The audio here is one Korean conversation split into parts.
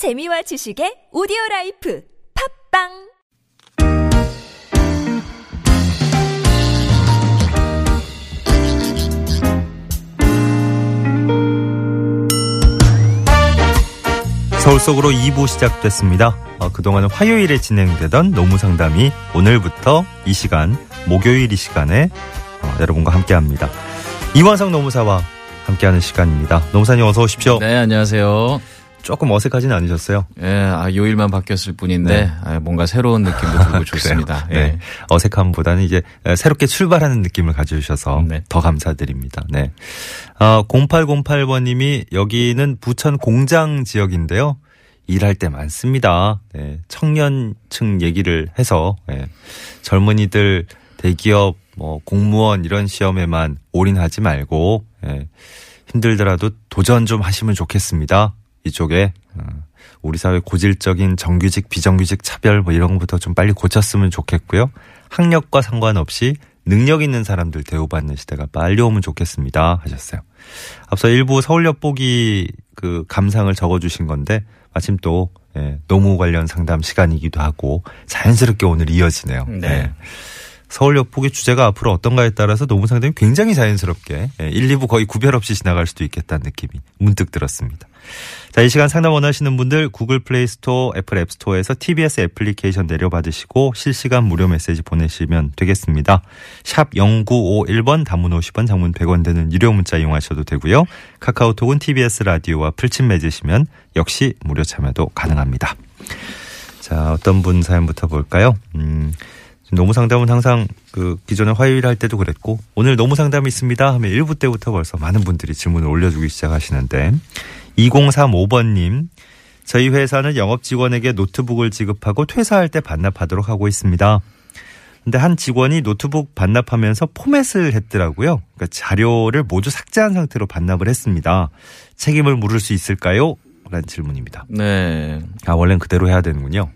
재미와 지식의 오디오 라이프 팟빵 서울 속으로 2부 시작됐습니다. 어, 그동안은 화요일에 진행되던 노무 상담이 오늘부터 이 시간, 목요일 이 시간에 어, 여러분과 함께 합니다. 이원석 노무사와 함께하는 시간입니다. 노무사님 어서 오십시오. 네, 안녕하세요. 조금 어색하진 않으셨어요? 예, 아, 요일만 바뀌었을 뿐인데, 네. 아, 뭔가 새로운 느낌도 들고 좋습니다. 네. 예. 어색함보다는 이제 새롭게 출발하는 느낌을 가져주셔서 네. 더 감사드립니다. 네. 어, 0808번님이 여기는 부천 공장 지역인데요. 일할 때 많습니다. 네. 청년층 얘기를 해서 예. 젊은이들 대기업 뭐 공무원 이런 시험에만 올인하지 말고 예. 힘들더라도 도전 좀 하시면 좋겠습니다. 이쪽에 어, 우리 사회 고질적인 정규직 비정규직 차별 뭐 이런 것부터 좀 빨리 고쳤으면 좋겠고요. 학력과 상관없이 능력 있는 사람들 대우받는 시대가 빨리 오면 좋겠습니다 하셨어요. 앞서 일부 서울역 보기 그 감상을 적어주신 건데 마침 또 예, 노무 관련 상담 시간이기도 하고 자연스럽게 오늘 이어지네요. 네. 예. 서울역 보기 주제가 앞으로 어떤가에 따라서 노무 상담이 굉장히 자연스럽게 예, 1, 2부 거의 구별 없이 지나갈 수도 있겠다는 느낌이 문득 들었습니다. 자, 이 시간 상담 원하시는 분들 구글 플레이 스토어, 애플 앱 스토어에서 TBS 애플리케이션 내려받으시고 실시간 무료 메시지 보내시면 되겠습니다. 샵 0951번 단문 50원 장문 100원 되는 유료 문자 이용하셔도 되고요. 카카오톡은 TBS 라디오와 플친 맺으시면 역시 무료 참여도 가능합니다. 자, 어떤 분 사연부터 볼까요? 음, 노무 상담은 항상 그 기존에 화요일 할 때도 그랬고 오늘 노무 상담이 있습니다 하면 1부 때부터 벌써 많은 분들이 질문을 올려주기 시작하시는데 2035번님 저희 회사는 영업 직원에게 노트북을 지급하고 퇴사할 때 반납하도록 하고 있습니다. 근데 한 직원이 노트북 반납하면서 포맷을 했더라고요. 그러니까 자료를 모두 삭제한 상태로 반납을 했습니다. 책임을 물을 수 있을까요? 라는 질문입니다. 네. 아, 원래는 그대로 해야 되는군요.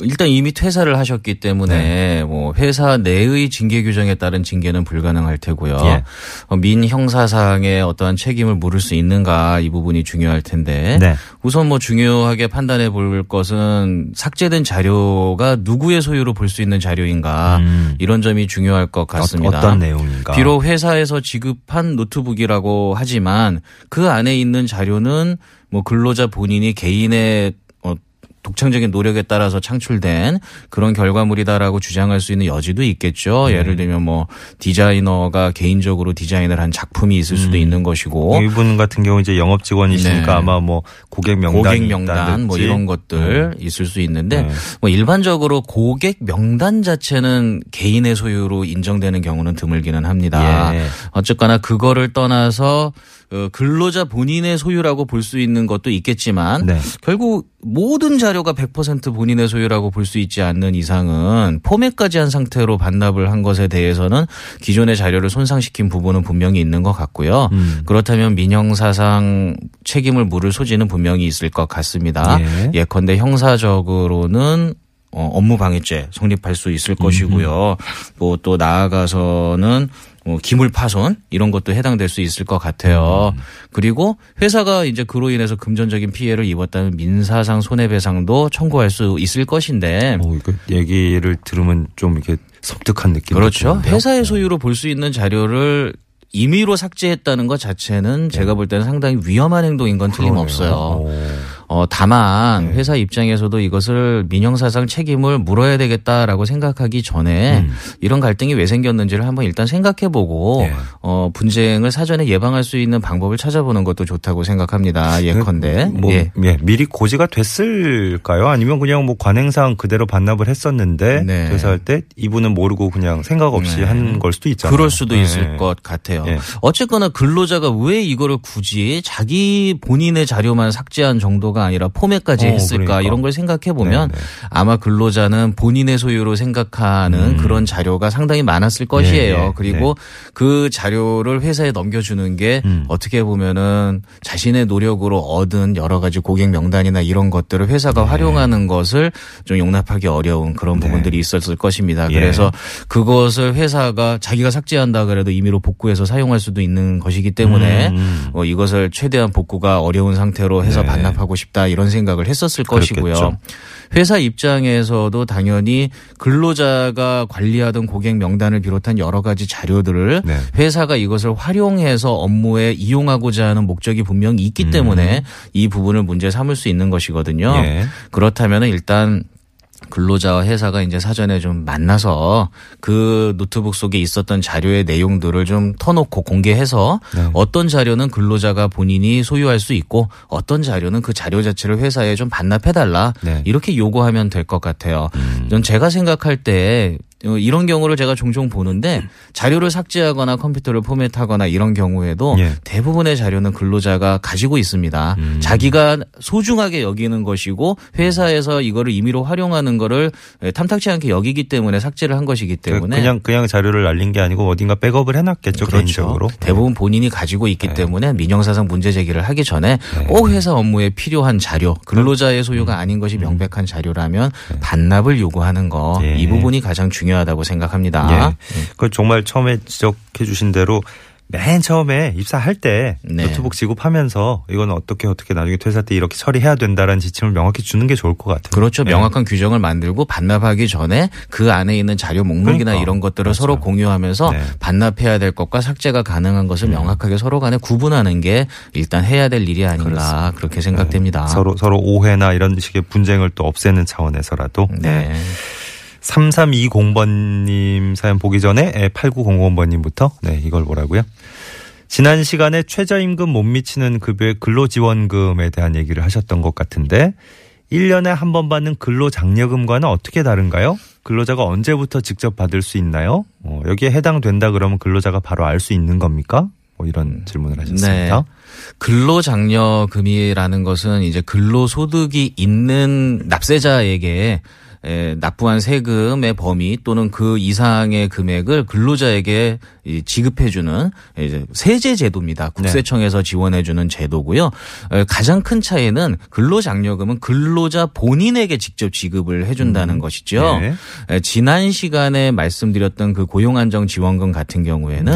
일단 이미 퇴사를 하셨기 때문에 네. 뭐 회사 내의 징계 규정에 따른 징계는 불가능할 테고요. 예. 어, 민 형사상의 어떠한 책임을 물을 수 있는가 이 부분이 중요할 텐데 네. 우선 뭐 중요하게 판단해 볼 것은 삭제된 자료가 누구의 소유로 볼 수 있는 자료인가 음. 이런 점이 중요할 것 같습니다. 어, 어떤 내용인가? 비록 회사에서 지급한 노트북이라고 하지만 그 안에 있는 자료는 뭐 근로자 본인이 개인의 어, 독창적인 노력에 따라서 창출된 그런 결과물이다라고 주장할 수 있는 여지도 있겠죠. 네. 예를 들면 뭐 디자이너가 개인적으로 디자인을 한 작품이 있을 수도 음. 있는 것이고 이분 같은 경우 이제 영업 직원이시니까 네. 아마 뭐 고객 명단 고객 명단 뭐 이런 것들 있을 수 있는데 네. 뭐 일반적으로 고객 명단 자체는 개인의 소유로 인정되는 경우는 드물기는 합니다. 예. 어쨌거나 그거를 떠나서 어, 근로자 본인의 소유라고 볼 수 있는 것도 있겠지만 네. 결국 모든 자료가 100% 본인의 소유라고 볼 수 있지 않는 이상은 포맷까지 한 상태로 반납을 한 것에 대해서는 기존의 자료를 손상시킨 부분은 분명히 있는 것 같고요. 음. 그렇다면 민형사상 책임을 물을 소지는 분명히 있을 것 같습니다. 예. 예컨대 형사적으로는 어, 업무 방해죄 성립할 수 있을 것이고요. 뭐또 나아가서는 뭐 기물 파손 이런 것도 해당될 수 있을 것 같아요. 음. 그리고 회사가 이제 그로 인해서 금전적인 피해를 입었다면 민사상 손해배상도 청구할 수 있을 것인데 뭐 이거 얘기를 들으면 좀 이렇게 섬뜩한 느낌. 그렇죠. 회사의 소유로 볼 수 있는 자료를 임의로 삭제했다는 것 자체는 제가 볼 때는 상당히 위험한 행동인 건 틀림없어요. 어, 다만 네. 회사 입장에서도 이것을 민형사상 책임을 물어야 되겠다라고 생각하기 전에 음. 이런 갈등이 왜 생겼는지를 한번 일단 생각해보고 네. 어, 분쟁을 사전에 예방할 수 있는 방법을 찾아보는 것도 좋다고 생각합니다. 예컨대 뭐 예. 예, 미리 고지가 됐을까요? 아니면 그냥 뭐 관행상 그대로 반납을 했었는데 네. 퇴사할 때 이분은 모르고 그냥 생각 없이 네. 한걸 수도 있잖아요. 그럴 수도 네. 있을 것 같아요. 예. 어쨌거나 근로자가 왜 이거를 굳이 자기 본인의 자료만 삭제한 정도가 아니라 포맷까지 어, 했을까 그러니까. 이런 걸 생각해 보면 네, 네. 아마 근로자는 본인의 소유로 생각하는 음. 그런 자료가 상당히 많았을 것이에요. 예, 예, 그리고 그 자료를 회사에 넘겨주는 게 음. 어떻게 보면은 자신의 노력으로 얻은 여러 가지 고객 명단이나 이런 것들을 회사가 활용하는 것을 좀 용납하기 어려운 그런 네. 부분들이 있었을 것입니다. 예. 그래서 그것을 회사가 자기가 삭제한다 그래도 임의로 복구해서 사용할 수도 있는 것이기 때문에 음, 음. 어, 이것을 최대한 복구가 어려운 상태로 해서 네. 반납하고 싶다 이런 생각을 했었을 것이고요. 그렇겠죠. 회사 입장에서도 당연히 근로자가 관리하던 고객 명단을 비롯한 여러 가지 자료들을 네. 회사가 이것을 활용해서 업무에 이용하고자 하는 목적이 분명히 있기 때문에 이 부분을 문제 삼을 수 있는 것이거든요. 음. 예. 그렇다면 일단 근로자와 회사가 이제 사전에 좀 만나서 그 노트북 속에 있었던 자료의 내용들을 좀 터놓고 공개해서 네. 어떤 자료는 근로자가 본인이 소유할 수 있고 어떤 자료는 그 자료 자체를 회사에 좀 반납해달라 네. 이렇게 요구하면 될 것 같아요. 전 제가 생각할 때 어, 이런 경우를 제가 종종 보는데 자료를 삭제하거나 컴퓨터를 포맷하거나 이런 경우에도 예. 대부분의 자료는 근로자가 가지고 있습니다. 음. 자기가 소중하게 여기는 것이고 회사에서 이거를 임의로 활용하는 거를 탐탁치 않게 여기기 때문에 삭제를 한 것이기 때문에 그냥 그냥 자료를 날린 게 아니고 어딘가 백업을 해놨겠죠 그렇죠. 개인적으로. 대부분 본인이 가지고 있기 네. 때문에 민영사상 문제 제기를 하기 전에 꼭 회사 업무에 필요한 자료, 근로자의 음. 소유가 아닌 것이 명백한 자료라면 반납을 요구하는 거이 예. 부분이 가장 중요 하다고 생각합니다. 예. 그 정말 처음에 지적해 주신 대로 맨 처음에 입사할 때 네. 노트북 지급하면서 이건 어떻게 어떻게 나중에 퇴사 때 이렇게 처리해야 된다라는 지침을 명확히 주는 게 좋을 것 같아요. 그렇죠. 예. 명확한 규정을 만들고 반납하기 전에 그 안에 있는 자료 목록이나 그러니까. 이런 것들을 맞아요. 서로 공유하면서 네. 음. 반납해야 될 것과 삭제가 가능한 것을 명확하게 서로 간에 구분하는 게 일단 해야 될 일이 아닌가 그렇게 생각됩니다. 네. 서로 서로 오해나 이런 식의 분쟁을 또 없애는 차원에서라도 네. 3320번님 사연 보기 전에 8900번님부터 네, 이걸 보라고요. 지난 시간에 최저임금 못 미치는 급여의 근로지원금에 대한 얘기를 하셨던 것 같은데 1년에 한 번 받는 근로장려금과는 어떻게 다른가요? 근로자가 언제부터 직접 받을 수 있나요? 어, 여기에 해당된다 그러면 근로자가 바로 알 수 있는 겁니까? 뭐 이런 질문을 하셨습니다. 네. 근로장려금이라는 것은 이제 근로소득이 있는 납세자에게 에, 납부한 세금의 범위 또는 그 이상의 금액을 근로자에게 이 지급해주는 이제 세제 제도입니다. 국세청에서 지원해주는 제도고요. 에, 가장 큰 차이는 근로장려금은 근로자 본인에게 직접 지급을 해준다는 것이죠. 네. 에, 지난 시간에 말씀드렸던 그 고용안정 지원금 같은 경우에는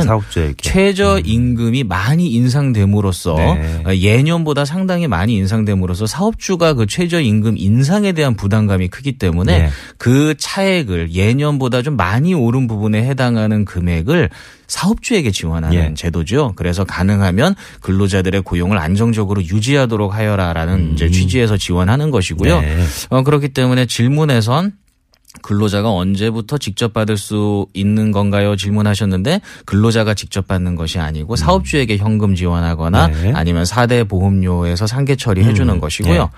최저 임금이 많이 인상됨으로써 네. 어, 예년보다 상당히 많이 인상됨으로써 사업주가 그 최저 임금 인상에 대한 부담감이 크기 때문에 네. 그 차액을 예년보다 좀 많이 오른 부분에 해당하는 금액을 사업주에게 지원하는 예. 제도죠. 그래서 가능하면 근로자들의 고용을 안정적으로 유지하도록 하여라라는 이제 취지에서 지원하는 것이고요. 음. 네. 어, 그렇기 때문에 질문에선 근로자가 언제부터 직접 받을 수 있는 건가요? 질문하셨는데 근로자가 직접 받는 것이 아니고 사업주에게 현금 지원하거나 음. 네. 아니면 4대 보험료에서 상계 처리해 주는 음. 것이고요.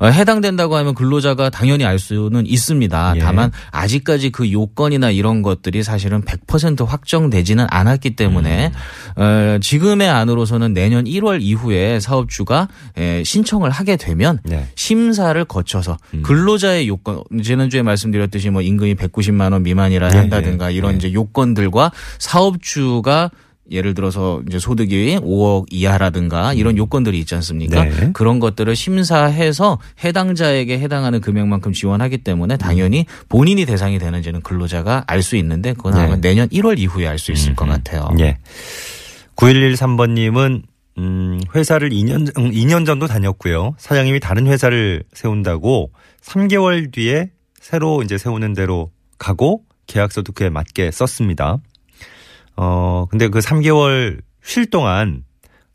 어, 해당된다고 하면 근로자가 당연히 알 수는 있습니다. 예. 다만 아직까지 그 요건이나 이런 것들이 사실은 100% 확정되지는 않았기 때문에 음. 어, 지금의 안으로서는 내년 1월 이후에 사업주가 에, 신청을 하게 되면 네. 심사를 거쳐서 음. 근로자의 요건 지난주에 말씀드렸듯이 뭐 임금이 190만 원 미만이라 예, 한다든가 예, 이런 예. 이제 요건들과 사업주가 예를 들어서 이제 소득이 5억 이하라든가 이런 요건들이 있지 않습니까? 음. 네. 그런 것들을 심사해서 해당자에게 해당하는 금액만큼 지원하기 때문에 당연히 본인이 대상이 되는지는 근로자가 알 수 있는데 그건 아마 네. 내년 1월 이후에 알 수 있을 것 같아요. 예. 9113번님은 음, 회사를 2년, 음, 2년 정도 다녔고요. 사장님이 다른 회사를 세운다고 3개월 뒤에 새로 이제 세우는 대로 가고 계약서도 그에 맞게 썼습니다. 어, 근데 그 3개월 쉴 동안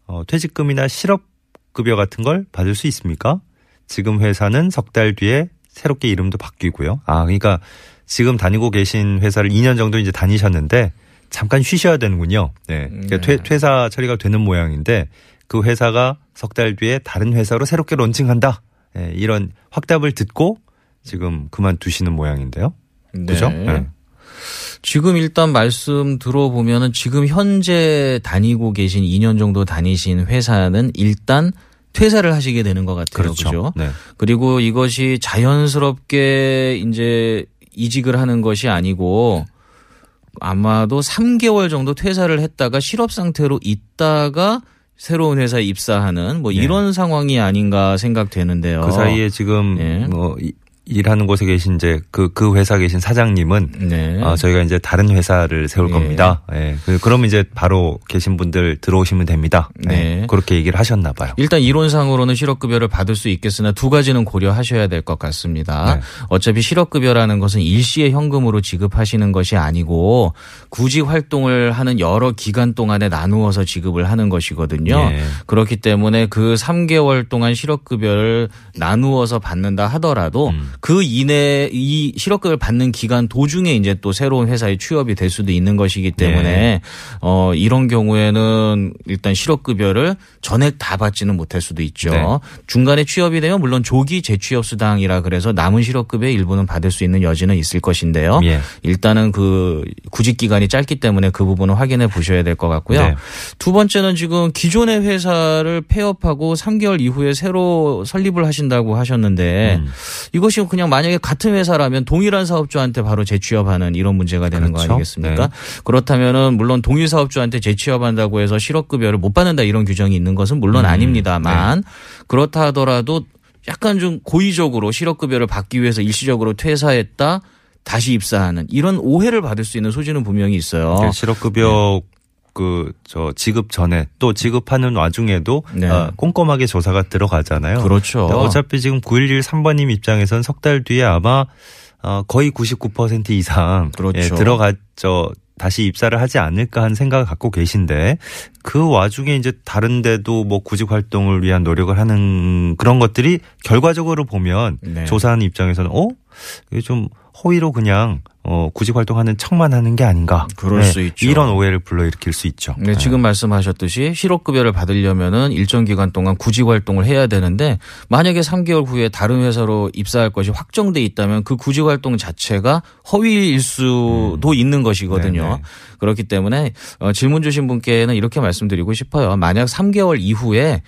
어, 퇴직금이나 실업급여 같은 걸 받을 수 있습니까? 지금 회사는 석 달 뒤에 새롭게 이름도 바뀌고요. 아, 그러니까 지금 다니고 계신 회사를 2년 정도 이제 다니셨는데 잠깐 쉬셔야 되는군요. 네. 그러니까 퇴, 퇴사 처리가 되는 모양인데 그 회사가 석 달 뒤에 다른 회사로 새롭게 론칭한다. 네, 이런 확답을 듣고 지금 그만두시는 모양인데요. 그죠? 네. 지금 일단 말씀 들어보면은 지금 현재 다니고 계신 2년 정도 다니신 회사는 일단 퇴사를 하시게 되는 것 같아요. 그죠? 네. 그리고 이것이 자연스럽게 이제 이직을 하는 것이 아니고 아마도 3개월 정도 퇴사를 했다가 실업 상태로 있다가 새로운 회사에 입사하는 뭐 네. 이런 상황이 아닌가 생각되는데요. 그 사이에 지금 예. 뭐 이- 일하는 곳에 계신 이제 그, 그 회사 계신 사장님은 네. 아, 저희가 이제 다른 회사를 세울 예. 겁니다. 예. 그- 그러면 이제 바로 계신 분들 들어오시면 됩니다. 예. 네. 그렇게 얘기를 하셨나 봐요. 일단 이론상으로는 실업급여를 받을 수 있겠으나 두 가지는 고려하셔야 될 것 같습니다. 네. 어차피 실업급여라는 것은 일시의 현금으로 지급하시는 것이 아니고 구직 활동을 하는 여러 기간 동안에 나누어서 지급을 하는 것이거든요. 예. 그렇기 때문에 그 3개월 동안 실업급여를 나누어서 받는다 하더라도 음. 그 이내 이 실업급여를 받는 기간 도중에 이제 또 새로운 회사에 취업이 될 수도 있는 것이기 때문에 네. 어 이런 경우에는 일단 실업급여를 전액 다 받지는 못할 수도 있죠. 네. 중간에 취업이 되면 물론 조기 재취업 수당이라 그래서 남은 실업급여 일부는 받을 수 있는 여지는 있을 것인데요. 예. 일단은 그 구직 기간이 짧기 때문에 그 부분은 확인해 보셔야 될 것 같고요. 네. 두 번째는 지금 기존의 회사를 폐업하고 3개월 이후에 새로 설립을 하신다고 하셨는데 음. 이것이 그냥 만약에 같은 회사라면 동일한 사업주한테 바로 재취업하는 이런 문제가 되는 거 그렇죠. 아니겠습니까? 네. 그렇다면은 물론 동일 사업주한테 재취업한다고 해서 실업급여를 못 받는다 이런 규정이 있는 것은 물론 음. 아닙니다만 네. 그렇다 하더라도 약간 좀 고의적으로 실업급여를 받기 위해서 일시적으로 퇴사했다 다시 입사하는 이런 오해를 받을 수 있는 소지는 분명히 있어요. 그 실업급여 그 저 지급 전에 또 지급하는 와중에도 네. 어, 꼼꼼하게 조사가 들어가잖아요. 그렇죠. 어차피 지금 9113번님 입장에선 석 달 뒤에 아마 어, 거의 99% 이상 그렇죠. 예, 들어가 저 다시 입사를 하지 않을까 하는 생각을 갖고 계신데 그 와중에 이제 다른 데도 뭐 구직 활동을 위한 노력을 하는 그런 것들이 결과적으로 보면 네. 조사하는 입장에서는 어? 이게 좀 허위로 그냥 어 구직 활동하는 척만 하는 게 아닌가. 그럴 수 있죠. 이런 오해를 불러일으킬 수 있죠. 네, 지금 말씀하셨듯이 실업급여를 받으려면은 일정 기간 동안 구직 활동을 해야 되는데 만약에 3개월 후에 다른 회사로 입사할 것이 확정돼 있다면 그 구직 활동 자체가 허위일 수도 있는 것이거든요. 음. 네네. 그렇기 때문에 어, 질문 주신 분께는 이렇게 말씀드리고 싶어요. 만약 3개월 이후에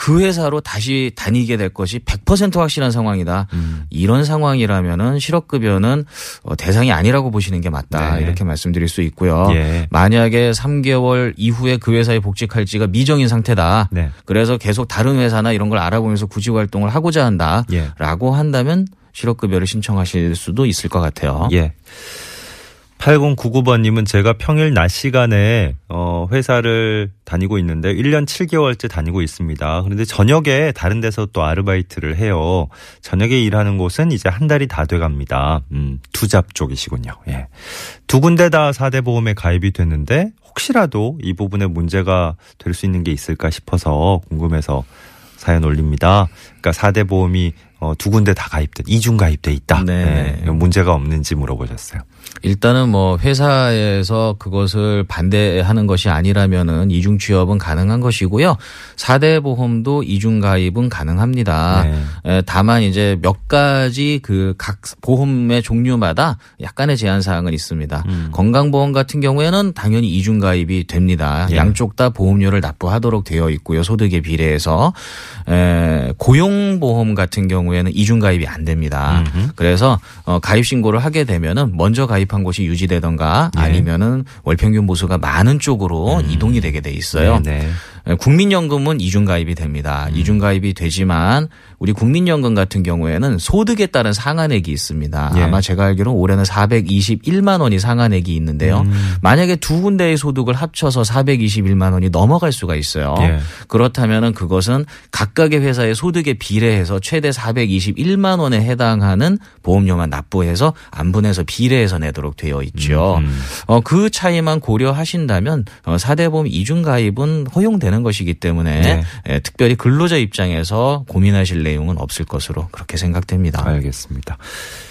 그 회사로 다시 다니게 될 것이 100% 확실한 상황이다. 음. 이런 상황이라면은 실업급여는 어, 대상이 아니라고 보시는 게 맞다. 네. 이렇게 말씀드릴 수 있고요. 예. 만약에 3개월 이후에 그 회사에 복직할지가 미정인 상태다. 네. 그래서 계속 다른 회사나 이런 걸 알아보면서 구직 활동을 하고자 한다. 예. 라고 한다면 실업급여를 신청하실 수도 있을 것 같아요. 예. 8099번님은 제가 평일 낮 시간에 어 회사를 다니고 있는데 1년 7개월째 다니고 있습니다. 그런데 저녁에 다른 데서 또 아르바이트를 해요. 저녁에 일하는 곳은 이제 한 달이 다 돼갑니다. 음, 투잡 쪽이시군요. 예. 두 군데 다 4대 보험에 가입이 됐는데 혹시라도 이 부분에 문제가 될 수 있는 게 있을까 싶어서 궁금해서 사연 올립니다. 그러니까 4대 보험이 어, 두 군데 다 가입돼, 이중 가입돼 있다. 네. 예, 문제가 없는지 물어보셨어요. 일단은 뭐 회사에서 그것을 반대하는 것이 아니라면은 이중 취업은 가능한 것이고요. 4대 보험도 이중 가입은 가능합니다. 네. 에, 다만 이제 몇 가지 그 각 보험의 종류마다 약간의 제한 사항은 있습니다. 음. 건강보험 같은 경우에는 당연히 이중 가입이 됩니다. 예. 양쪽 다 보험료를 납부하도록 되어 있고요. 소득에 비례해서 에, 고용보험 같은 경우 에는 이중 가입이 안 됩니다. 그래서 어, 가입 신고를 하게 되면은 먼저 가입한 곳이 유지되던가 예. 아니면은 월평균 보수가 많은 쪽으로 이동이 되게 돼 있어요. 음. 네, 네. 에, 국민연금은 이중 가입이 됩니다. 음. 이중 가입이 되지만 우리 국민연금 같은 경우에는 소득에 따른 상한액이 있습니다. 예. 아마 제가 알기로 올해는 421만 원이 상한액이 있는데요. 음. 만약에 두 군데의 소득을 합쳐서 421만 원이 넘어갈 수가 있어요. 예. 그렇다면은 그것은 각각의 회사의 소득에 비례해서 최대 421만 원에 해당하는 보험료만 납부해서 안분해서 비례해서 내도록 되어 있죠. 음. 어, 그 차이만 고려하신다면 어, 4대 보험 이중 가입은 허용되 는 것이기 때문에 네. 예, 특별히 근로자 입장에서 고민하실 내용은 없을 것으로 그렇게 생각됩니다. 알겠습니다.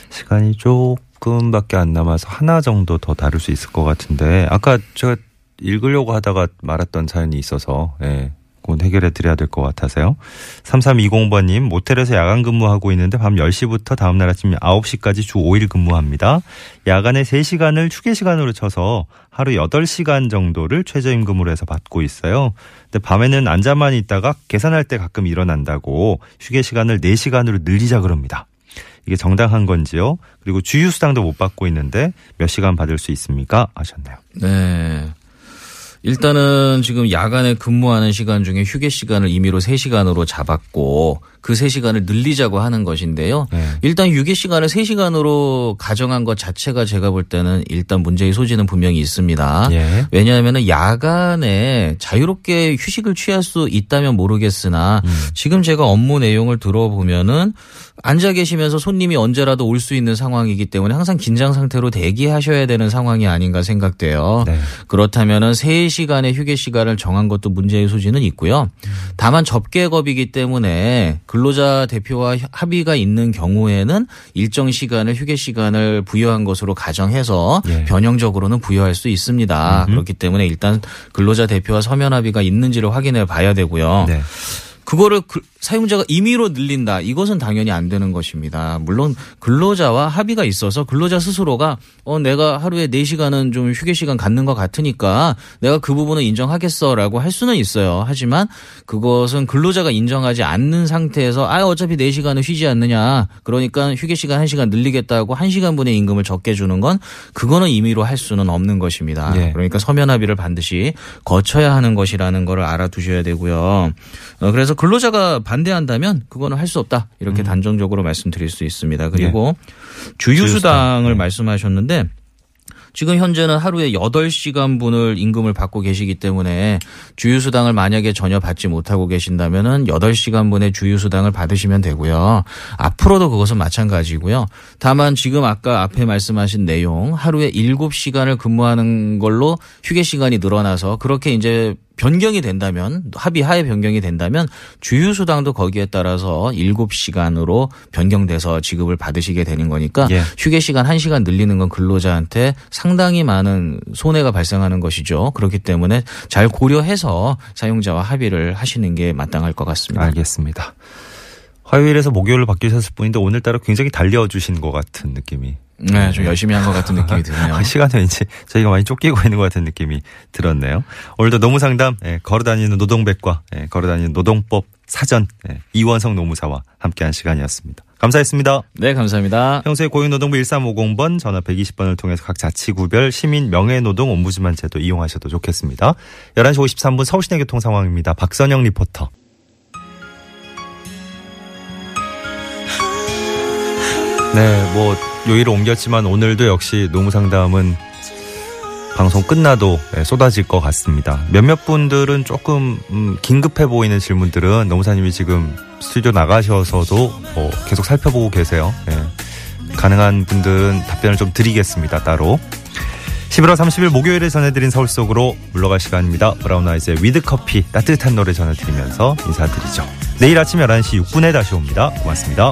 시간이 조금밖에 안 남아서 하나 정도 더 다룰 수 있을 것 같은데 아까 제가 읽으려고 하다가 말았던 사연이 있어서 예. 그건 해결해 드려야 될 것 같아서요. 3320번님, 모텔에서 야간 근무하고 있는데 밤 10시부터 다음날 아침 9시까지 주 5일 근무합니다. 야간에 3시간을 휴게 시간으로 쳐서 하루 8시간 정도를 최저임금으로 해서 받고 있어요. 근데 밤에는 앉아만 있다가 계산할 때 가끔 일어난다고 휴게 시간을 4시간으로 늘리자 그럽니다. 이게 정당한 건지요? 그리고 주휴수당도 못 받고 있는데 몇 시간 받을 수 있습니까? 하셨네요. 네. 일단은 지금 야간에 근무하는 시간 중에 휴게 시간을 임의로 3시간으로 잡았고 그 3시간을 늘리자고 하는 것인데요. 네. 일단 유기 시간을 3시간으로 가정한 것 자체가 제가 볼 때는 일단 문제의 소지는 분명히 있습니다. 예. 왜냐하면 야간에 자유롭게 휴식을 취할 수 있다면 모르겠으나 음. 지금 제가 업무 내용을 들어보면은 앉아 계시면서 손님이 언제라도 올 수 있는 상황이기 때문에 항상 긴장 상태로 대기하셔야 되는 상황이 아닌가 생각돼요. 네. 그렇다면은 3시간의 휴게 시간을 정한 것도 문제의 소지는 있고요. 다만 접객업이기 때문에 근로자 대표와 합의가 있는 경우에는 일정 시간을 휴게 시간을 부여한 것으로 가정해서 예. 변형적으로는 부여할 수 있습니다. 그렇기 때문에 일단 근로자 대표와 서면 합의가 있는지를 확인해 봐야 되고요. 네. 그거를 그- 사용자가 임의로 늘린다. 이것은 당연히 안 되는 것입니다. 물론 근로자와 합의가 있어서 근로자 스스로가 어 내가 하루에 4시간은 좀 휴게 시간 갖는 것 같으니까 내가 그 부분은 인정하겠어라고 할 수는 있어요. 하지만 그것은 근로자가 인정하지 않는 상태에서 아 어차피 4시간은 쉬지 않느냐. 그러니까 휴게 시간 1시간 늘리겠다고 1시간분의 임금을 적게 주는 건 그거는 임의로 할 수는 없는 것입니다. 예. 그러니까 서면 합의를 반드시 거쳐야 하는 것이라는 거를 알아두셔야 되고요. 어, 그래서 근로자가 반대한다면 그거는 할 수 없다. 이렇게 단정적으로 말씀드릴 수 있습니다. 그리고 주유수당. 주유수당을 말씀하셨는데 지금 현재는 하루에 8시간 분을 임금을 받고 계시기 때문에 주유수당을 만약에 전혀 받지 못하고 계신다면은 8시간 분의 주유수당을 받으시면 되고요. 앞으로도 그것은 마찬가지고요. 다만 지금 아까 앞에 말씀하신 내용 하루에 7시간을 근무하는 걸로 휴게 시간이 늘어나서 그렇게 이제 변경이 된다면 합의하에 변경이 된다면 주유수당도 거기에 따라서 7시간으로 변경돼서 지급을 받으시게 되는 거니까 예. 휴게 시간 1시간 늘리는 건 근로자한테 상당히 많은 손해가 발생하는 것이죠. 그렇기 때문에 잘 고려해서 사용자와 합의를 하시는 게 마땅할 것 같습니다. 알겠습니다. 화요일에서 목요일로 바뀌셨을 뿐인데 오늘따라 굉장히 달려주신 것 같은 느낌이. 네, 좀 열심히 한 것 같은 느낌이 드네요. 아, 시간에 왠지 저희가 많이 쫓기고 있는 것 같은 느낌이 들었네요. 오늘도 노무 상담 예, 걸어다니는 노동백과 예, 걸어다니는 노동법 사전 예, 이원성 노무사와 함께한 시간이었습니다. 감사했습니다. 네, 감사합니다. 평소에 고용노동부 1350번 전화 120번을 통해서 각 자치구별 시민 명예노동 옴부즈만 제도 이용하셔도 좋겠습니다. 11시 53분 서울시내 교통 상황입니다. 박선영 리포터. 네, 뭐 요일을 옮겼지만 오늘도 역시 노무 상담은 방송 끝나도 예, 쏟아질 것 같습니다. 몇몇 분들은 조금 음, 긴급해 보이는 질문들은 노무사님이 지금 스튜디오 나가셔서도 뭐 계속 살펴보고 계세요. 예. 가능한 분들은 답변을 좀 드리겠습니다. 따로. 11월 30일 목요일에 전해드린 서울 속으로 물러갈 시간입니다. 브라운 아이즈의 With Coffee 따뜻한 노래 전해드리면서 인사드리죠. 내일 아침 11시 6분에 다시 옵니다. 고맙습니다.